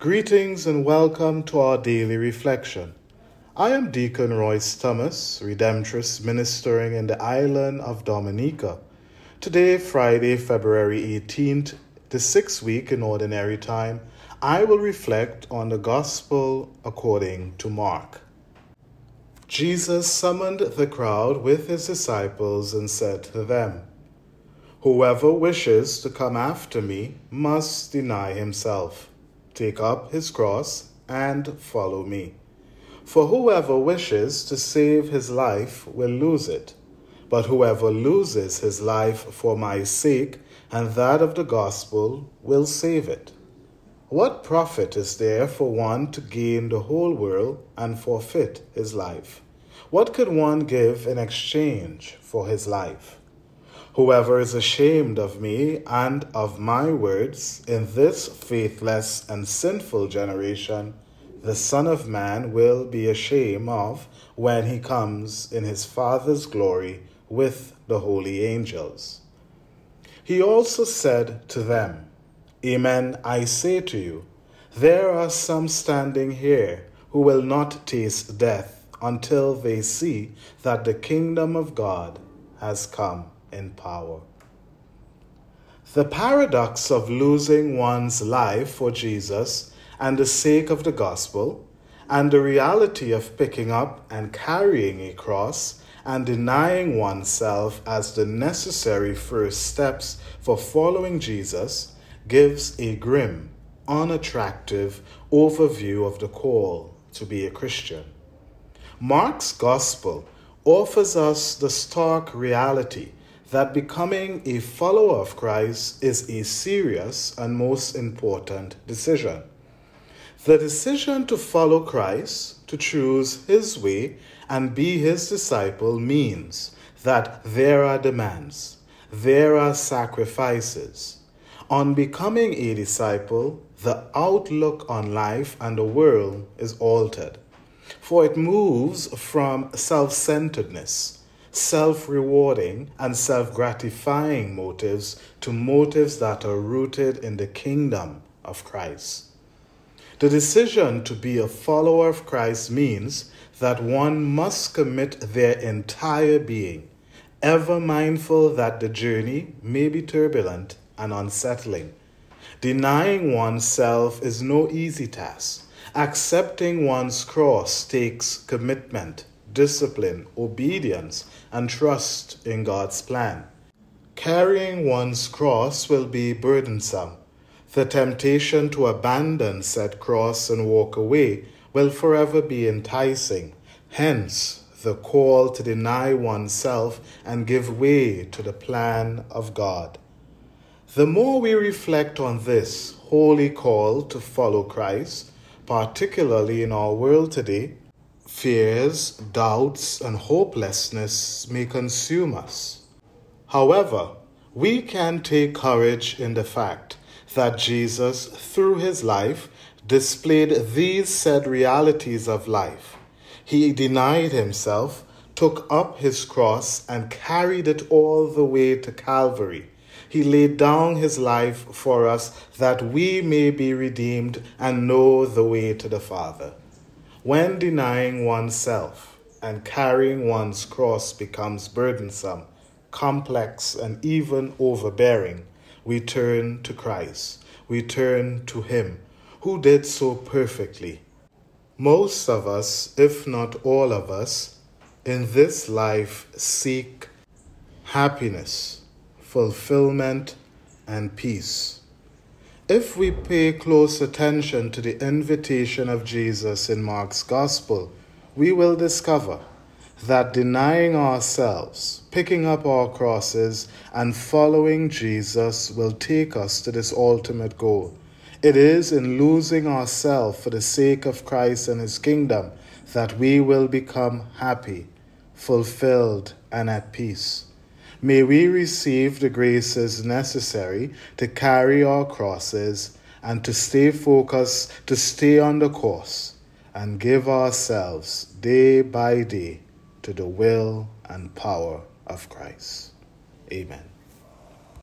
Greetings and welcome to our daily reflection. I am Deacon Royce Thomas, Redemptorist ministering in the island of Dominica. Today, Friday, February 18th, the sixth week in Ordinary Time, I will reflect on the Gospel according to Mark. Jesus summoned the crowd with his disciples and said to them, Whoever wishes to come after me must deny himself take up his cross, and follow me. For whoever wishes to save his life will lose it, but whoever loses his life for my sake and that of the gospel will save it. What profit is there for one to gain the whole world and forfeit his life? What could one give in exchange for his life? Whoever is ashamed of me and of my words in this faithless and sinful generation, the Son of Man will be ashamed of when he comes in his Father's glory with the holy angels. He also said to them, Amen, I say to you, there are some standing here who will not taste death until they see that the kingdom of God has come in power. The paradox of losing one's life for Jesus and the sake of the gospel, and the reality of picking up and carrying a cross and denying oneself as the necessary first steps for following Jesus gives a grim, unattractive overview of the call to be a Christian. Mark's gospel offers us the stark reality that becoming a follower of Christ is a serious and most important decision. The decision to follow Christ, to choose his way, and be his disciple means that there are demands, there are sacrifices. On becoming a disciple, the outlook on life and the world is altered, for it moves from self centeredness self rewarding and self gratifying motives to motives that are rooted in the kingdom of Christ. The decision to be a follower of Christ means that one must commit their entire being, ever mindful that the journey may be turbulent and unsettling. Denying oneself is no easy task. Accepting one's cross takes commitment discipline, obedience, and trust in God's plan. Carrying one's cross will be burdensome. The temptation to abandon said cross and walk away will forever be enticing. Hence, the call to deny oneself and give way to the plan of God. The more we reflect on this holy call to follow Christ, particularly in our world today, fears, doubts, and hopelessness may consume us. However, we can take courage in the fact that Jesus, through his life, displayed these said realities of life. He denied himself, took up his cross, and carried it all the way to Calvary. He laid down his life for us that we may be redeemed and know the way to the Father. When denying oneself and carrying one's cross becomes burdensome, complex, and even overbearing, we turn to Christ. We turn to Him who did so perfectly. Most of us, if not all of us, in this life seek happiness, fulfillment, and peace. If we pay close attention to the invitation of Jesus in Mark's Gospel, we will discover that denying ourselves, picking up our crosses, and following Jesus will take us to this ultimate goal. It is in losing ourselves for the sake of Christ and His kingdom that we will become happy, fulfilled, and at peace. May we receive the graces necessary to carry our crosses and to stay focused, to stay on the course, and give ourselves day by day to the will and power of Christ. Amen.